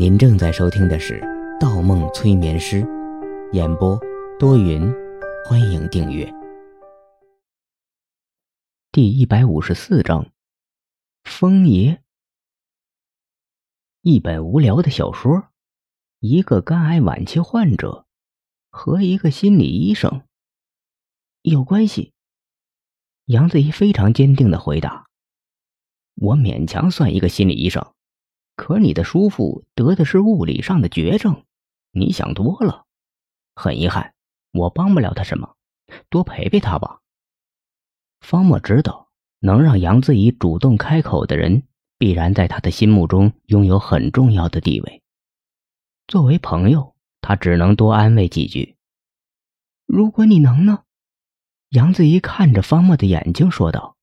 您正在收听的是《盗梦催眠师》，演播多云，欢迎订阅。第一百五十四章，风爷。一本无聊的小说，一个肝癌晚期患者和一个心理医生有关系。杨子怡非常坚定的回答：“我勉强算一个心理医生。”可你的叔父得的是物理上的绝症，你想多了。很遗憾，我帮不了他什么，多陪陪他吧。方墨知道，能让杨子怡主动开口的人，必然在他的心目中拥有很重要的地位。作为朋友，他只能多安慰几句。如果你能呢？杨子怡看着方墨的眼睛说道。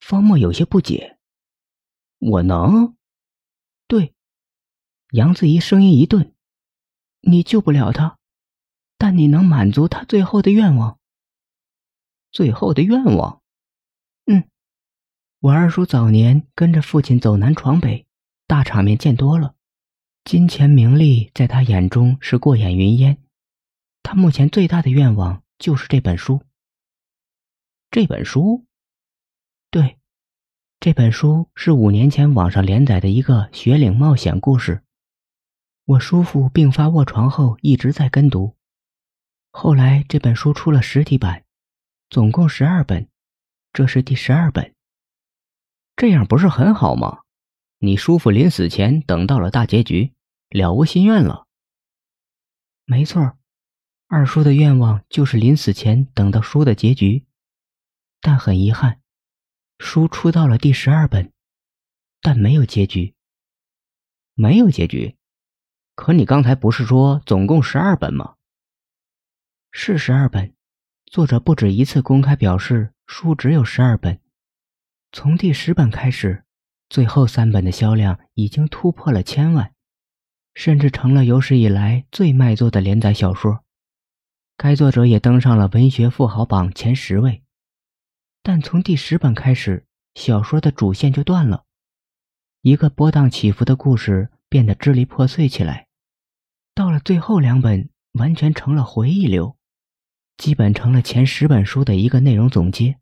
方墨有些不解：“我能？”对，杨子怡声音一顿：“你救不了他，但你能满足他最后的愿望。最后的愿望？嗯，我二叔早年跟着父亲走南闯北，大场面见多了，金钱名利在他眼中是过眼云烟。他目前最大的愿望就是这本书。这本书？对。”这本书是五年前网上连载的一个雪岭冒险故事。我叔父病发卧床后一直在跟读，后来这本书出了实体版，总共十二本，这是第十二本。这样不是很好吗？你叔父临死前等到了大结局，了无心愿了。没错，二叔的愿望就是临死前等到书的结局，但很遗憾。书出到了第十二本，但没有结局。没有结局，可你刚才不是说总共十二本吗？是十二本，作者不止一次公开表示书只有十二本。从第十本开始，最后三本的销量已经突破了千万，甚至成了有史以来最卖座的连载小说。该作者也登上了文学富豪榜前十位。但从第十本开始，小说的主线就断了，一个波荡起伏的故事变得支离破碎起来。到了最后两本，完全成了回忆流，基本成了前十本书的一个内容总结。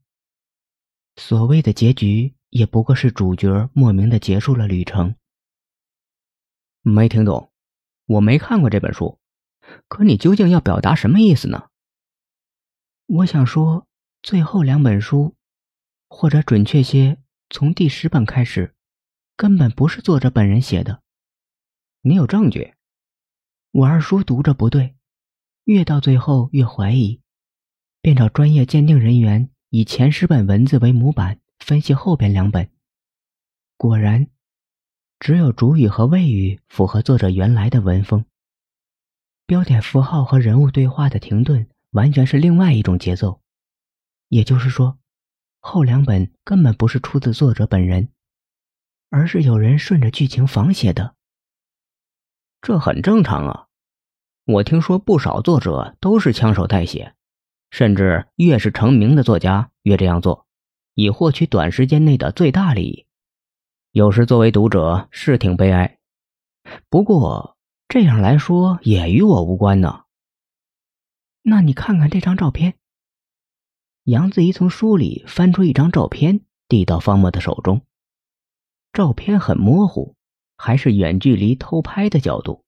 所谓的结局，也不过是主角莫名的结束了旅程。没听懂，我没看过这本书，可你究竟要表达什么意思呢？我想说。最后两本书，或者准确些，从第十本开始，根本不是作者本人写的。你有证据？我二叔读着不对，越到最后越怀疑，便找专业鉴定人员以前十本文字为模板分析后边两本。果然，只有主语和谓语符合作者原来的文风，标点符号和人物对话的停顿完全是另外一种节奏。也就是说，后两本根本不是出自作者本人，而是有人顺着剧情仿写的。这很正常啊，我听说不少作者都是枪手代写，甚至越是成名的作家越这样做，以获取短时间内的最大利益。有时作为读者是挺悲哀，不过这样来说也与我无关呢。那你看看这张照片。杨子怡从书里翻出一张照片，递到方墨的手中。照片很模糊，还是远距离偷拍的角度。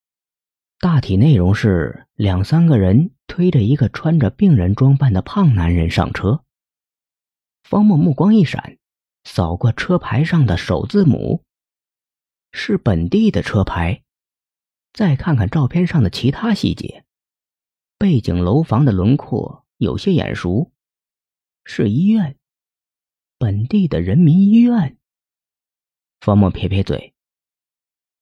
大体内容是两三个人推着一个穿着病人装扮的胖男人上车。方墨目光一闪，扫过车牌上的首字母，是本地的车牌。再看看照片上的其他细节，背景楼房的轮廓有些眼熟。是医院，本地的人民医院。方墨撇撇嘴：“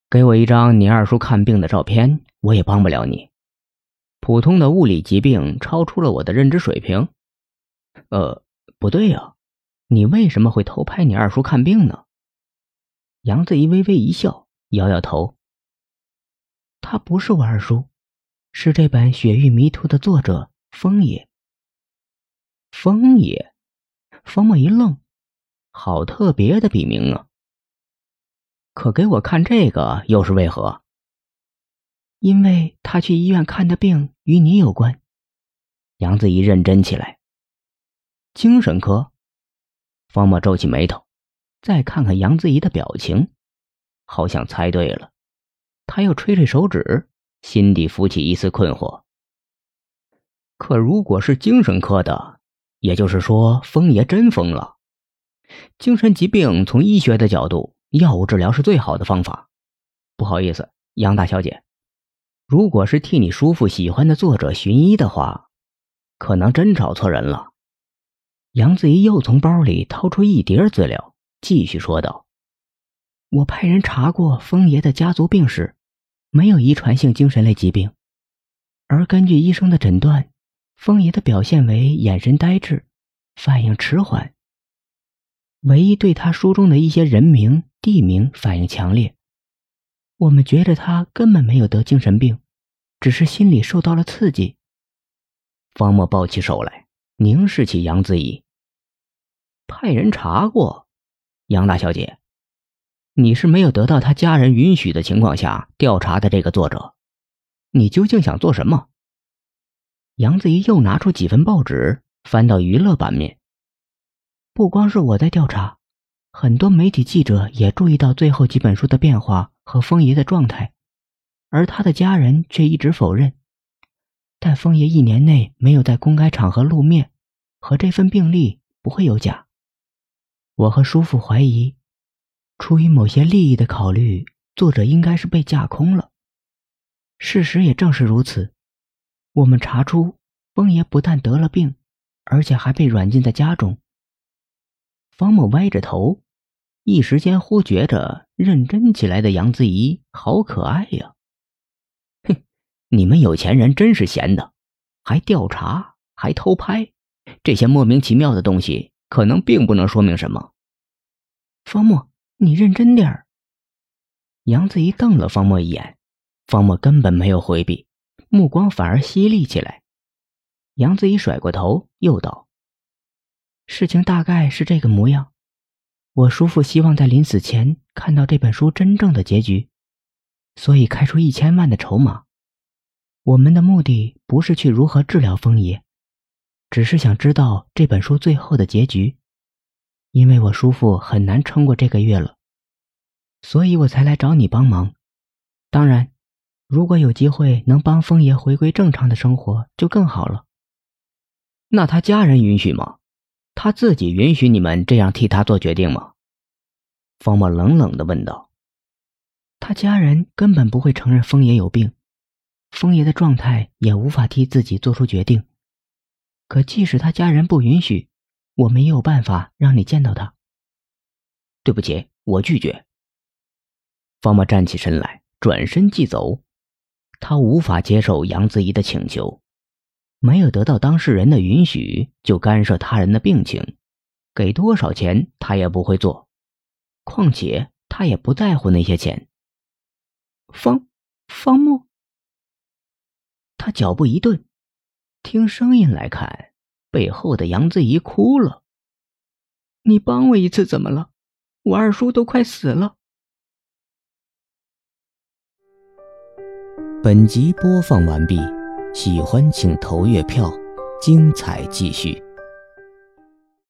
给我一张你二叔看病的照片，我也帮不了你。普通的物理疾病超出了我的认知水平。”呃，不对呀，你为什么会偷拍你二叔看病呢？杨子怡微微一笑，摇摇头：“他不是我二叔，是这本《雪域迷途》的作者风野。”风爷，方墨一愣，好特别的笔名啊！可给我看这个又是为何？因为他去医院看的病与你有关。杨子怡认真起来。精神科。方墨皱起眉头，再看看杨子怡的表情，好像猜对了。他又吹吹手指，心底浮起一丝困惑。可如果是精神科的，也就是说，风爷真疯了。精神疾病从医学的角度，药物治疗是最好的方法。不好意思，杨大小姐，如果是替你叔父喜欢的作者寻医的话，可能真找错人了。杨子怡又从包里掏出一叠资料，继续说道：“我派人查过风爷的家族病史，没有遗传性精神类疾病，而根据医生的诊断。”风爷的表现为眼神呆滞，反应迟缓。唯一对他书中的一些人名、地名反应强烈。我们觉着他根本没有得精神病，只是心里受到了刺激。方墨抱起手来，凝视起杨子怡，派人查过。杨大小姐，你是没有得到他家人允许的情况下调查的这个作者，你究竟想做什么？杨子怡又拿出几份报纸，翻到娱乐版面。不光是我在调查，很多媒体记者也注意到最后几本书的变化和风爷的状态，而他的家人却一直否认。但风爷一年内没有在公开场合露面，和这份病历不会有假。我和叔父怀疑，出于某些利益的考虑，作者应该是被架空了。事实也正是如此。我们查出，风爷不但得了病，而且还被软禁在家中。方某歪着头，一时间忽觉着认真起来的杨子怡好可爱呀。哼，你们有钱人真是闲的，还调查，还偷拍，这些莫名其妙的东西，可能并不能说明什么。方墨，你认真点儿。杨子怡瞪了方墨一眼，方墨根本没有回避。目光反而犀利起来，杨子怡甩过头，又道：“事情大概是这个模样。我叔父希望在临死前看到这本书真正的结局，所以开出一千万的筹码。我们的目的不是去如何治疗风爷，只是想知道这本书最后的结局。因为我叔父很难撑过这个月了，所以我才来找你帮忙。当然。”如果有机会能帮风爷回归正常的生活，就更好了。那他家人允许吗？他自己允许你们这样替他做决定吗？方墨冷冷的问道。他家人根本不会承认风爷有病，风爷的状态也无法替自己做出决定。可即使他家人不允许，我们也有办法让你见到他。对不起，我拒绝。方墨站起身来，转身即走。他无法接受杨子怡的请求，没有得到当事人的允许就干涉他人的病情，给多少钱他也不会做。况且他也不在乎那些钱。方方木，他脚步一顿，听声音来看，背后的杨子怡哭了。你帮我一次怎么了？我二叔都快死了。本集播放完毕，喜欢请投月票，精彩继续。